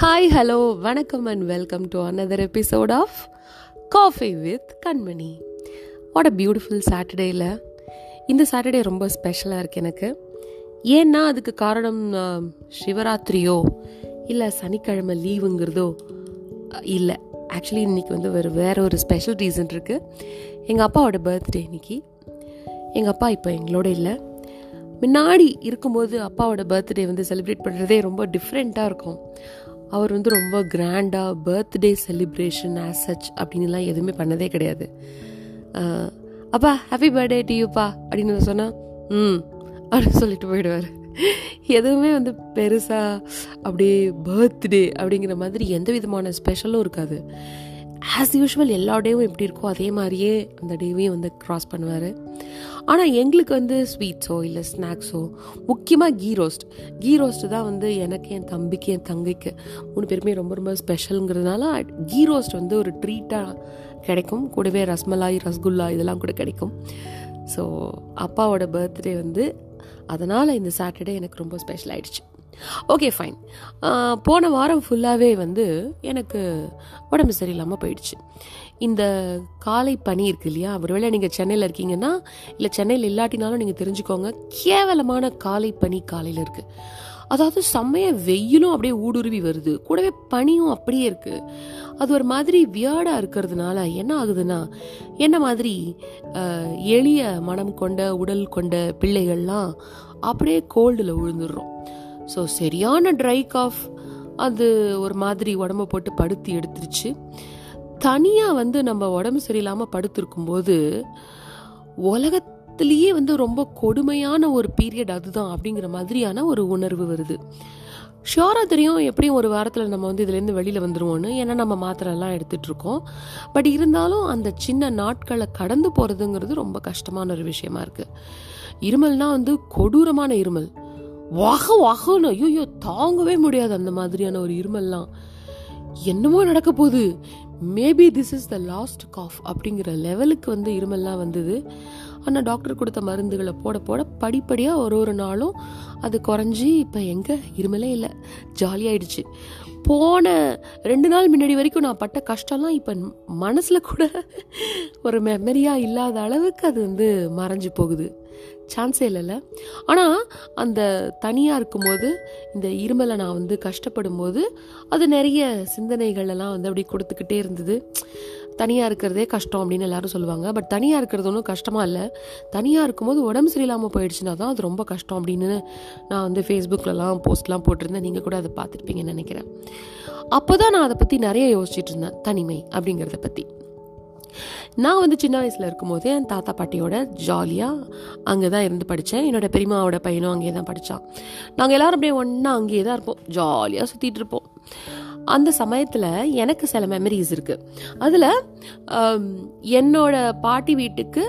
Hi hello வணக்கம் and welcome to another episode of coffee with Kanmani what a beautiful சாட்டர்டேயில் இந்த Saturday ரொம்ப ஸ்பெஷலாக இருக்குது எனக்கு. ஏன்னா அதுக்கு காரணம் சிவராத்திரியோ இல்லை சனிக்கிழமை லீவுங்கிறதோ இல்லை. ஆக்சுவலி இன்றைக்கி வந்து வேறு ஒரு ஸ்பெஷல் ரீசன் இருக்குது எங்கள் அப்பாவோட பர்த்டே இன்னைக்கு. எங்கள் அப்பா இப்போ எங்களோட இல்லை. முன்னாடி இருக்கும்போது அப்பாவோட பர்த்டே வந்து செலிப்ரேட் பண்ணுறதே ரொம்ப டிஃப்ரெண்ட்டாக இருக்கும். அவர் வந்து ரொம்ப கிராண்டாக பர்த்டே செலிப்ரேஷன் ஆஸ் சச் அப்படின்லாம் எதுவுமே பண்ணதே கிடையாது. அப்பா ஹாப்பி பர்த்டே டு யூப்பா அப்படின்னு சொன்னால் ம் அப்படின்னு சொல்லிட்டு போயிடுவார். எதுவுமே வந்து பெருசாக அப்படியே பர்த்டே அப்படிங்கிற மாதிரி எந்த விதமான ஸ்பெஷலும் இருக்காது. ஆஸ் யூஷுவல் எல்லா டேவும் எப்படி இருக்கோ அதே மாதிரியே அந்த டேவையும் வந்து க்ராஸ் பண்ணுவார். ஆனால் எங்களுக்கு வந்து ஸ்வீட்ஸோ இல்லை ஸ்நாக்ஸோ முக்கியமாக கீ ரோஸ்ட் கீ ரோஸ்ட்டு தான் வந்து எனக்கு என் தம்பிக்கு என் தங்கைக்கு மூணு பேருமே ரொம்ப ரொம்ப ஸ்பெஷலுங்கிறதுனால கீ ரோஸ்ட் வந்து ஒரு ட்ரீட்டாக கிடைக்கும். கூடவே ரஸ்மலாய் ரசகுல்லா இதெல்லாம் கூட கிடைக்கும். ஸோ அப்பாவோட பர்த்டே வந்து அதனால் இந்த சாட்டர்டே எனக்கு ரொம்ப ஸ்பெஷல் ஆயிடுச்சு. ஓகே ஃபைன் போன வாரம் ஃபுல்லாகவே வந்து எனக்கு உடம்பு சரியில்லாமல் போயிடுச்சு. இந்த காலை பனி இருக்கு இல்லையா? ஒருவேளை நீங்கள் சென்னையில் இருக்கீங்கன்னா இல்லை சென்னையில் இல்லாட்டினாலும் நீங்கள் தெரிஞ்சுக்கோங்க கேவலமான காலை பனி காலையில் இருக்குது அதாவது செம்மைய வெயிலும் அப்படியே ஊடுருவி வருது. கூடவே பனியும் அப்படியே இருக்குது அது ஒரு மாதிரி வியர்டாக இருக்கிறதுனால என்ன ஆகுதுன்னா என்ன மாதிரி எளிய மனம் கொண்ட உடல் கொண்ட பிள்ளைகள்லாம் அப்படியே கோல்டில் விழுந்துடுறோம் ஸோ சரியான ட்ரை காஃப் அது ஒரு மாதிரி உடம்ப போட்டு படுத்தி எடுத்துருச்சு. தனியாக வந்து நம்ம உடம்பு சரியில்லாமல் படுத்திருக்கும்போது உலகத்திலேயே வந்து ரொம்ப கொடுமையான ஒரு பீரியட் அதுதான் அப்படிங்கிற மாதிரியான ஒரு உணர்வு வருது. ஷியோராக தெரியும் எப்படியும் ஒரு வாரத்தில் நம்ம வந்து இதுலேருந்து வெளியில் வந்துடுவோன்னு ஏன்னா நம்ம மாத்திரைலாம் எடுத்துகிட்ருக்கோம் பட் இருந்தாலும் அந்த சின்ன நாட்களை கடந்து போகிறதுங்கிறது ரொம்ப கஷ்டமான ஒரு விஷயமா இருக்குது இருமல்னால் வந்து கொடூரமான இருமல். வக வகன்னு ஐயோ தாங்கவே முடியாது அந்த மாதிரியான ஒரு இருமல்லாம். என்னமோ நடக்க போகுது. Maybe this is the last cough அப்படிங்கிற லெவலுக்கு வந்து இருமல்லாம் வந்தது. ஆனால் டாக்டர் கொடுத்த மருந்துகளை போட போட படிப்படியாக ஒரு ஒரு நாளும் அது குறைஞ்சி இப்போ எங்கே? இருமலே இல்லை. ஜாலியாயிடுச்சு போன ரெண்டு நாள் முன்னாடி வரைக்கும் நான் பட்ட கஷ்டம்லாம் இப்போ மனசில் கூட ஒரு மெமரியாக இல்லாத அளவுக்கு அது வந்து மறைஞ்சு போகுது. சான்ஸே இல்லைல்ல. ஆனால் அந்த தனியாக இருக்கும்போது இந்த இருமலை நான் வந்து கஷ்டப்படும் போது அது நிறைய சிந்தனைகள் எல்லாம் வந்து அப்படி கொடுத்துக்கிட்டே இருந்தது. தனியாக இருக்கிறதே கஷ்டம் அப்படின்னு எல்லாரும் சொல்லுவாங்க. பட் தனியாக இருக்கிறது ஒன்றும் கஷ்டமாக இல்லை. தனியாக இருக்கும்போது உடம்பு சரியில்லாமல் போயிடுச்சுன்னா தான் அது ரொம்ப கஷ்டம் அப்படின்னு நான் வந்து ஃபேஸ்புக்கிலலாம் போஸ்ட்லாம் போட்டிருந்தேன். நீங்கள் கூட அதை பார்த்துருப்பீங்கன்னு நினைக்கிறேன். அப்போ தான் நான் அதை பற்றி நிறைய யோசிச்சுட்டு இருந்தேன். தனிமை அப்படிங்கிறத பற்றி நான் வந்து சின்ன வயசில் இருக்கும்போது என் தாத்தா பாட்டியோட ஜாலியாக அங்கே தான் இருந்து படித்தேன் என்னோட பெரியம்மாவோட பையனும் அங்கேயே தான் படித்தான் நாங்கள் எல்லோரும் அப்படியே ஒன்றா அங்கேயே தான் இருப்போம். ஜாலியாக சுற்றிட்டு இருப்போம். அந்த சமயத்தில் எனக்கு சில மெமரிஸ் இருக்குது அதில் என்னோட பாட்டி வீட்டுக்கு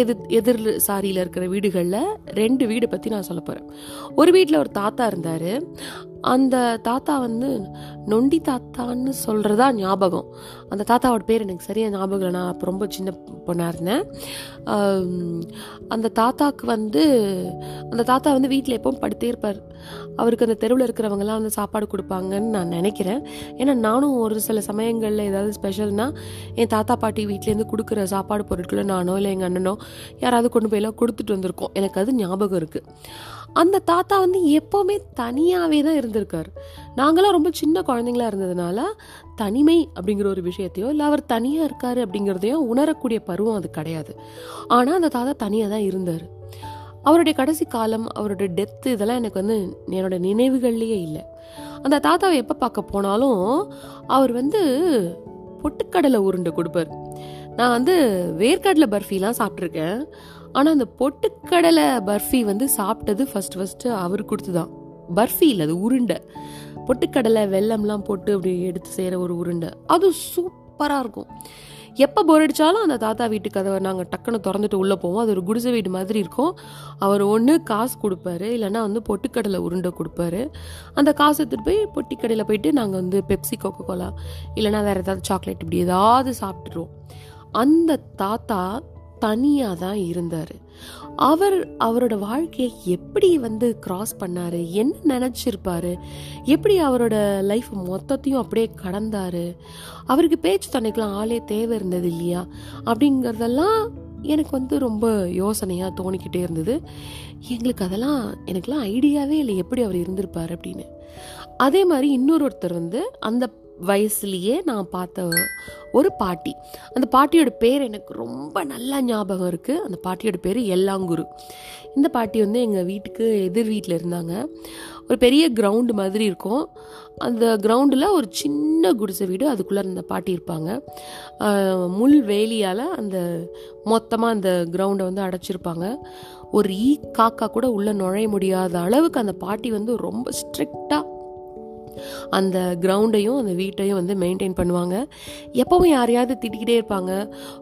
எது எதிர் எதிர் சாரியில் இருக்கிற வீடுகளில் ரெண்டு வீடு பற்றி நான் சொல்ல போகிறேன் ஒரு வீட்டில் ஒரு தாத்தா இருந்தார். அந்த தாத்தா வந்து நொண்டி தாத்தான்னு சொல்கிறதா ஞாபகம். அந்த தாத்தாவோட பேர் எனக்கு சரியாக ஞாபகம் இல்லை. நான் அப்போ ரொம்ப சின்ன பொண்ணாக இருந்தேன். அந்த தாத்தாக்கு வந்து அந்த தாத்தா வந்து வீட்டில் எப்பவும் படுத்தே இருப்பார். அவருக்கு அந்த தெருவில் இருக்கிறவங்கலாம் வந்து சாப்பாடு கொடுப்பாங்கன்னு நான் நினைக்கிறேன். ஏன்னா நானும் ஒரு சில சமயங்களில் ஏதாவது ஸ்பெஷல்னால் என் தாத்தா பாட்டி வீட்டிலேருந்து கொடுக்குற சாப்பாடு பொருட்களை நானோ இல்லை எங்கள் அண்ணனோ யாராவது கொண்டு போயெல்லாம் கொடுத்துட்டு வந்திருக்கோம். எனக்கு அது ஞாபகம் இருக்குது அந்த தாத்தா வந்து எப்போவுமே தனியாகவே தான் இருந்திருக்கார். நாங்களாம் ரொம்ப சின்ன குழந்தைங்களா இருந்ததுனால தனிமை அப்படிங்கிற ஒரு விஷயத்தையோ இல்லை அவர் தனியாக இருக்காரு அப்படிங்கிறதையோ உணரக்கூடிய பருவம் அது கிடையாது. ஆனால் அந்த தாத்தா தனியாக தான் இருந்தார். அவருடைய கடைசி காலம் அவருடைய டெத்து இதெல்லாம் எனக்கு வந்து என்னோட நினைவுகள்லேயே இல்லை. அந்த தாத்தாவை எப்போ பார்க்க போனாலும் அவர் வந்து பொட்டுக்கடலை உருண்டை கொடுப்பார். நான் வந்து வேர்க்கடலை பர்ஃபிலாம் சாப்பிட்ருக்கேன் ஆனால் அந்த பொட்டுக்கடலை பர்ஃபி வந்து சாப்பிட்டது ஃபர்ஸ்ட் ஃபர்ஸ்ட்டு அவர் கொடுத்து தான் பர்ஃபி இல்லை அது உருண்டை. பொட்டுக்கடலை வெல்லம்லாம் போட்டு அப்படி எடுத்து செய்கிற ஒரு உருண்டை. அது சூப்பராக இருக்கும். எப்போ போர் அடித்தாலும் அந்த தாத்தா வீட்டு கதவை நாங்கள் டக்குன்னு திறந்துட்டு உள்ளே போவோம். அது ஒரு குடிசை வீடு மாதிரி இருக்கும். அவர் ஒன்று காசு கொடுப்பாரு. இல்லைன்னா வந்து பொட்டுக்கடலை உருண்டை கொடுப்பாரு. அந்த காசு எடுத்துகிட்டு போய் பொட்டிக்கடையில் போயிட்டு நாங்கள் வந்து பெப்சி கோகோ கோலா இல்லைன்னா வேறு ஏதாவது சாக்லேட் இப்படி ஏதாவது சாப்பிட்ருவோம் அந்த தாத்தா தனியாக தான் இருந்தார். அவர் அவரோட வாழ்க்கையை எப்படி வந்து கிராஸ் பண்ணார்? என்ன நினச்சிருப்பார்? எப்படி அவரோட லைஃப் மொத்தத்தையும் அப்படியே கடந்தார்? அவருக்கு பேச்சு தன்னைக்கெலாம் ஆளே தேவை இருந்தது இல்லையா? அப்படிங்கிறதெல்லாம் எனக்கு வந்து ரொம்ப யோசனையாக தோணிக்கிட்டே இருந்தது. எங்களுக்கு அதெல்லாம் எனக்கெல்லாம் ஐடியாவே இல்லை எப்படி அவர் இருந்திருப்பார் அப்படின்னு. அதே மாதிரி இன்னொரு ஒருத்தர் வந்து அந்த வயசுலேயே நான் பார்த்த ஒரு பாட்டி. அந்த பாட்டியோட பேர் எனக்கு ரொம்ப நல்லா ஞாபகம் இருக்குது அந்த பாட்டியோட பேர் எல்லாங்குரு. இந்த பாட்டி வந்து எங்கள் வீட்டுக்கு எதிர் வீட்டில் இருந்தாங்க. ஒரு பெரிய கிரவுண்டு மாதிரி இருக்கும். அந்த கிரவுண்டில் ஒரு சின்ன குடிசை வீடு அதுக்குள்ளே அந்த பாட்டி இருப்பாங்க. முள் வேலியால் அந்த மொத்தமாக அந்த கிரவுண்டை வந்து அடைச்சிருப்பாங்க. ஒரு ஈ காக்கா கூட உள்ளே நுழைய முடியாத அளவுக்கு அந்த பாட்டி வந்து ரொம்ப ஸ்ட்ரிக்டாக அந்த கிரவுண்டையும் அந்த வீட்டையும் வந்து மெயின்டைன் பண்ணுவாங்க. எப்பவும் யாரையாவது திட்டிக்கிட்டே இருப்பாங்க.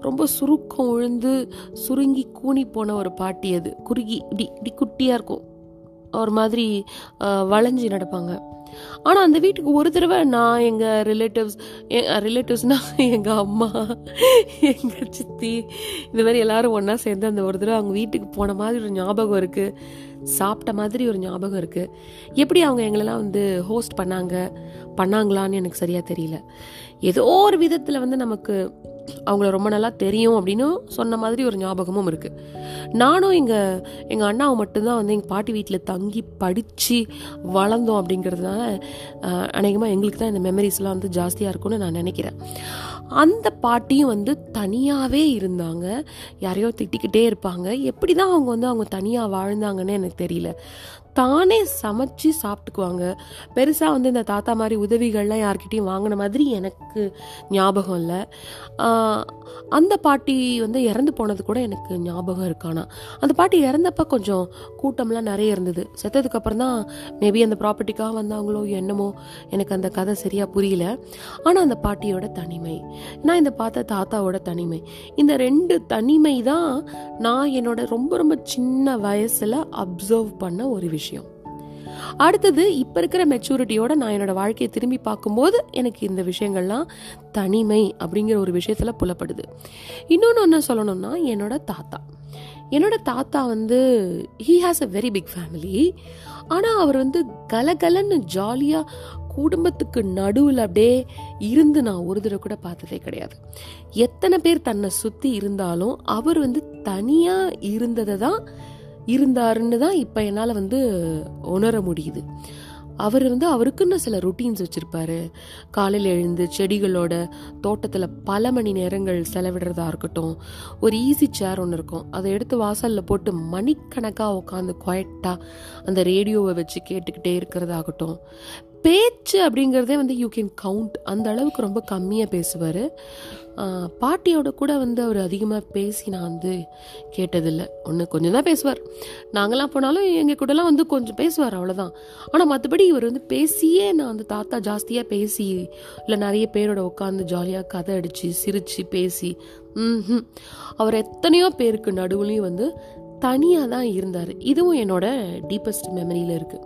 ரொம்ப சுருக்கம் விழுந்து சுருங்கி கூணி போன ஒரு பாட்டி அது. குறுகி இப்படி இப்படி குட்டியாக இருக்கும். ஒரு மாதிரி வளைஞ்சு நடப்பாங்க. ஆனால் அந்த வீட்டுக்கு ஒரு தடவை நான் எங்கள் ரிலேட்டிவ்ஸ் ரிலேட்டிவ்ஸ்னால் எங்கள் அம்மா எங்கள் சித்தி இந்த மாதிரி எல்லாரும் ஒன்றா சேர்ந்து அந்த ஒரு தடவை அவங்க வீட்டுக்கு போன மாதிரி ஒரு ஞாபகம் இருக்குது சாப்பிட்ட மாதிரி ஒரு ஞாபகம் இருக்குது எப்படி அவங்க எங்களெல்லாம் வந்து ஹோஸ்ட் பண்ணாங்க பண்ணாங்களான்னு எனக்கு சரியாக தெரியல. ஏதோ ஒரு விதத்தில் வந்து நமக்கு அவங்கள ரொம்ப நல்லா தெரியும் அப்படின்னு சொன்ன மாதிரி ஒரு ஞாபகமும் இருக்குது நானும் எங்கள் எங்கள் அண்ணாவை மட்டும்தான் வந்து எங்கள் பாட்டி வீட்டில் தங்கி படித்து வளர்ந்தோம் அப்படிங்கிறதுனால அநேகமாக எங்களுக்கு தான் இந்த மெமரிஸ்லாம் வந்து ஜாஸ்தியாக இருக்கும்னு நான் நினைக்கிறேன். அந்த பாட்டியும் வந்து தனியாகவே இருந்தாங்க. யாரையோ திட்டிக்கிட்டே இருப்பாங்க. எப்படி தான் அவங்க வந்து அவங்க தனியாக வாழ்ந்தாங்கன்னு எனக்கு தெரியல. தானே சமைச்சு சாப்பிட்டுக்குவாங்க. பெருசாக வந்து இந்த தாத்தா மாதிரி உதவிகள்லாம் யார்கிட்டையும் வாங்கின மாதிரி எனக்கு ஞாபகம் இல்லை. அந்த பாட்டி வந்து இறந்து போனது கூட எனக்கு ஞாபகம் இருக்கானா. அந்த பாட்டி இறந்தப்ப கொஞ்சம் கூட்டம்லாம் நிறைய இருந்தது. செத்ததுக்கு அப்புறம் தான் மேபி அந்த ப்ராப்பர்ட்டிக்காக வந்தாங்களோ என்னமோ எனக்கு அந்த கதை சரியாக புரியல. ஆனால் அந்த பாட்டியோட தனிமை நான் இந்த பார்த்த தாத்தாவோட தனிமை இந்த ரெண்டு தனிமை தான் நான் என்னோட ரொம்ப ரொம்ப சின்ன வயசில் அப்சர்வ் பண்ண ஒரு விஷயம். விஷயம். அடுத்தது இப்போ இருக்கிற மெச்சூரிட்டியோட நான் என்னோட வாழ்க்கையை திரும்பி பார்க்கும்போது எனக்கு இந்த விஷயங்கள்லாம் தனிமை அப்படிங்கிற ஒரு விஷயத்தில் புலப்படுது. இன்னொன்று ஒன்று சொல்லணும்னா என்னோட தாத்தா. என்னோட தாத்தா வந்து he has a very big family ஆனால் அவர் வந்து கலகலன்னு ஜாலியாக குடும்பத்துக்கு நடுவில் அப்படியே இருந்து நான் ஒரு தடவை கூட பார்த்ததே கிடையாது. எத்தனை பேர் தன்னை சுற்றி இருந்தாலும் அவர் வந்து தனியாக இருந்ததை தான் இருந்தாருன்னு தான் இப்போ என்னால் வந்து உணர முடியுது. அவர் வந்து அவருக்குன்னு சில ருட்டீன்ஸ் வச்சுருப்பாரு. காலையில் எழுந்து செடிகளோட தோட்டத்தில் பல மணி நேரங்கள் செலவிடுறதா இருக்கட்டும் ஒரு ஈஸி சேர் ஒன்று இருக்கும். அதை எடுத்து வாசலில் போட்டு மணிக்கணக்காக உட்காந்து குவாய்ட்டாக அந்த ரேடியோவை வச்சு கேட்டுக்கிட்டே இருக்கிறதாகட்டும். பேச்சு அப்படிங்கிறதே வந்து யூ கேன் கவுண்ட் அந்த அளவுக்கு ரொம்ப கம்மியாக பேசுவார். பாட்டியோட கூட வந்து அவர் அதிகமாக பேசி நான் வந்து கேட்டதில்லை. ஒன்று கொஞ்சம் தான் பேசுவார். நாங்களாம் போனாலும் எங்கள் கூடலாம் வந்து கொஞ்சம் பேசுவார் அவ்வளோதான் ஆனால் மற்றபடி இவர் வந்து பேசியே நான் வந்து தாத்தா ஜாஸ்தியாக பேசி இல்லை நிறைய பேரோட உட்காந்து ஜாலியாக கதை அடித்து சிரித்து பேசி ம் அவர் எத்தனையோ பேருக்கு நடுவுலையும் வந்து தனியாக தான் இருந்தார். இதுவும் என்னோட டீப்பஸ்ட் மெமரியில் இருக்குது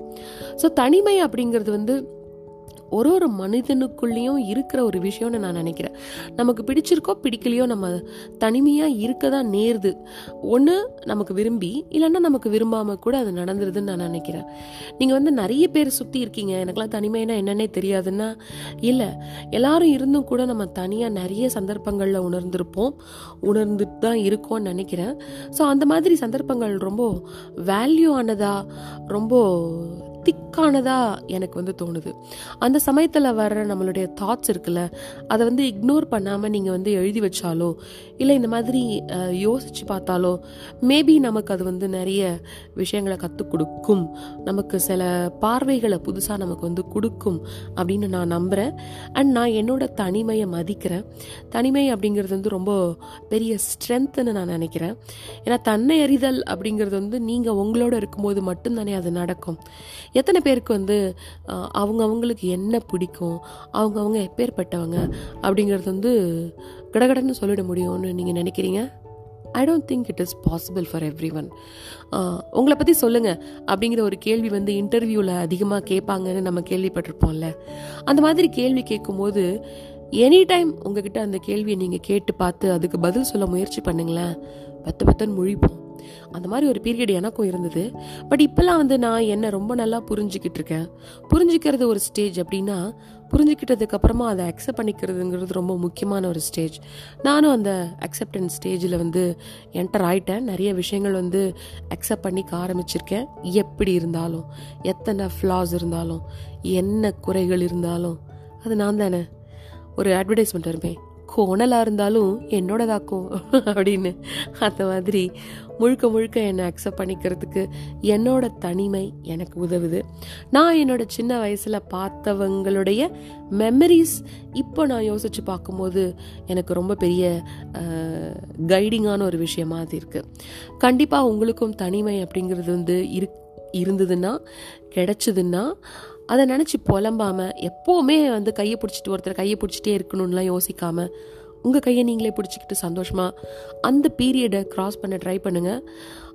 ஸோ தனிமை அப்படிங்கிறது வந்து ஒரு ஒரு மனிதனுக்குள்ளேயும் இருக்கிற ஒரு விஷயம்னு நான் நினைக்கிறேன். நமக்கு பிடிச்சிருக்கோ பிடிக்கலையோ நம்ம தனிமையாக இருக்க தான் நேருது. ஒன்று நமக்கு விரும்பி இல்லைன்னா நமக்கு விரும்பாமல் கூட அது நடந்துருதுன்னு நான் நினைக்கிறேன். நீங்கள் வந்து நிறைய பேர் சுற்றி இருக்கீங்க. எனக்கெல்லாம் தனிமைனா என்னன்னே தெரியாதுன்னா இல்லை. எல்லாரும் இருந்தும் கூட நம்ம தனியாக நிறைய சந்தர்ப்பங்களில் உணர்ந்திருப்போம். உணர்ந்துட்டு தான் இருக்கோம்னு நினைக்கிறேன். ஸோ அந்த மாதிரி சந்தர்ப்பங்கள் ரொம்ப வேல்யூ ஆனதாக ரொம்ப திக்கானதாக எனக்கு வந்து தோணுது. அந்த சமயத்தில் வர்ற நம்மளுடைய தாட்ஸ் இருக்குல்ல அதை வந்து இக்னோர் பண்ணாமல் நீங்கள் வந்து எழுதி வச்சாலோ இல்லை இந்த மாதிரி யோசித்து யோசிச்சு பார்த்தாலோ மேபி நமக்கு அது வந்து நிறைய விஷயங்களை கற்றுக் கொடுக்கும். நமக்கு சில பார்வைகளை புதுசாக நமக்கு வந்து கொடுக்கும் அப்படின்னு நான் நம்புகிறேன் அண்ட் நான் என்னோட தனிமையை மதிக்கிறேன். தனிமை அப்படிங்கிறது வந்து ரொம்ப பெரிய ஸ்ட்ரென்த்துன்னு நான் நினைக்கிறேன். ஏன்னா தன்னை அறிதல் அப்படிங்கிறது வந்து நீங்கள் உங்களோட இருக்கும்போது மட்டும்தானே அது நடக்கும். எத்தனை பேருக்கு வந்து அவங்க அவங்களுக்கு என்ன பிடிக்கும் அவங்க அவங்க எப்பேற்பட்டவங்க அப்படிங்கிறது வந்து கடகடன்னு சொல்லிட முடியும்னு நீங்கள் நினைக்கிறீங்க? I don't think it is possible for everyone உங்களை பற்றி சொல்லுங்கள் அப்படிங்கிற ஒரு கேள்வி வந்து இன்டர்வியூவில் அதிகமாக கேட்பாங்கன்னு நம்ம கேள்விப்பட்டிருப்போம்ல. அந்த மாதிரி கேள்வி கேட்கும்போது எனி டைம் உங்ககிட்ட அந்த கேள்வியை நீங்கள் கேட்டு பார்த்து அதுக்கு பதில் சொல்ல முயற்சி பண்ணுங்களேன். பத்து பத்துன்னு முழிப்போம். அந்த மாதிரி ஒரு பீரியட் எனக்கும் இருந்தது. பட் இப்போல்லாம் வந்து நான் என்ன ரொம்ப நல்லா புரிஞ்சுக்கிட்டு இருக்கேன். புரிஞ்சுக்கிறது ஒரு ஸ்டேஜ் அப்படின்னா புரிஞ்சுக்கிட்டதுக்கு அப்புறமா அதை அக்செப்ட் பண்ணிக்கிறதுங்கிறது ரொம்ப முக்கியமான ஒரு ஸ்டேஜ் நானும் அந்த அக்செப்டன்ஸ் ஸ்டேஜில் வந்து என்டர் ஆயிட்டேன். நிறைய விஷயங்கள் வந்து அக்செப்ட் பண்ணிக்க ஆரம்பிச்சிருக்கேன். எப்படி இருந்தாலும் எத்தனை ஃப்ளாஸ் இருந்தாலும் என்ன குறைகள் இருந்தாலும் அது நான் தானே. ஒரு அட்வர்டைஸ்மெண்ட் இருப்பேன் கோணலாக இருந்தாலும் என்னோடதாக்கும் அப்படின்னு. அந்த மாதிரி முழுக்க முழுக்க என்னை அக்செப்ட் பண்ணிக்கிறதுக்கு என்னோட தனிமை எனக்கு உதவுது. நான் என்னோட சின்ன வயசில் பார்த்தவங்களுடைய மெமரிஸ் இப்போ நான் யோசித்து பார்க்கும்போது எனக்கு ரொம்ப பெரிய கைடிங்கான ஒரு விஷயமா அது இருக்குது கண்டிப்பாக உங்களுக்கும் தனிமை அப்படிங்கிறது வந்து இரு இருந்ததுன்னா கிடச்சிதுன்னா அதை நினச்சி புலம்பாமல் எப்போவுமே வந்து கையை பிடிச்சிட்டு ஒருத்தர் கையை பிடிச்சிட்டே இருக்கணும்லாம் யோசிக்காமல் உங்கள் கையை நீங்களே பிடிச்சிக்கிட்டு சந்தோஷமாக அந்த பீரியடை க்ராஸ் பண்ண ட்ரை பண்ணுங்கள்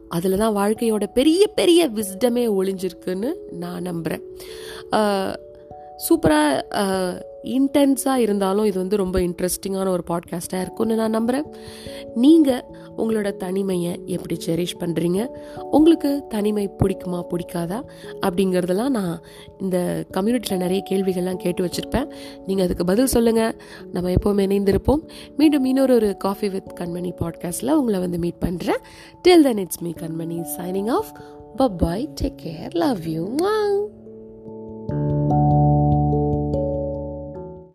அதில் தான் வாழ்க்கையோட பெரிய பெரிய விஸ்டமே ஒளிஞ்சிருக்குன்னு நான் நம்புகிறேன் சூப்பராக இன்டென்ஸாக இருந்தாலும் இது வந்து ரொம்ப இன்ட்ரெஸ்டிங்கான ஒரு பாட்காஸ்ட்டாக இருக்கும்னு நான் நம்புகிறேன் நீங்கள் உங்களோட தனிமையை எப்படி செரிஷ் பண்ணுறீங்க உங்களுக்கு தனிமை பிடிக்குமா பிடிக்காதா? அப்படிங்கிறதெல்லாம் நான் இந்த கம்யூனிட்டியில் நிறைய கேள்விகள்லாம் கேட்டு வச்சுருப்பேன். நீங்கள் அதுக்கு பதில் சொல்லுங்கள் நம்ம எப்போவுமே இணைந்திருப்போம். மீண்டும் இன்னொரு ஒரு காஃபி வித் கண்மணி பாட்காஸ்ட்டில் உங்களை வந்து மீட் பண்ணுறேன் till then it's me Kanmani signing off பப்பாய் take care love you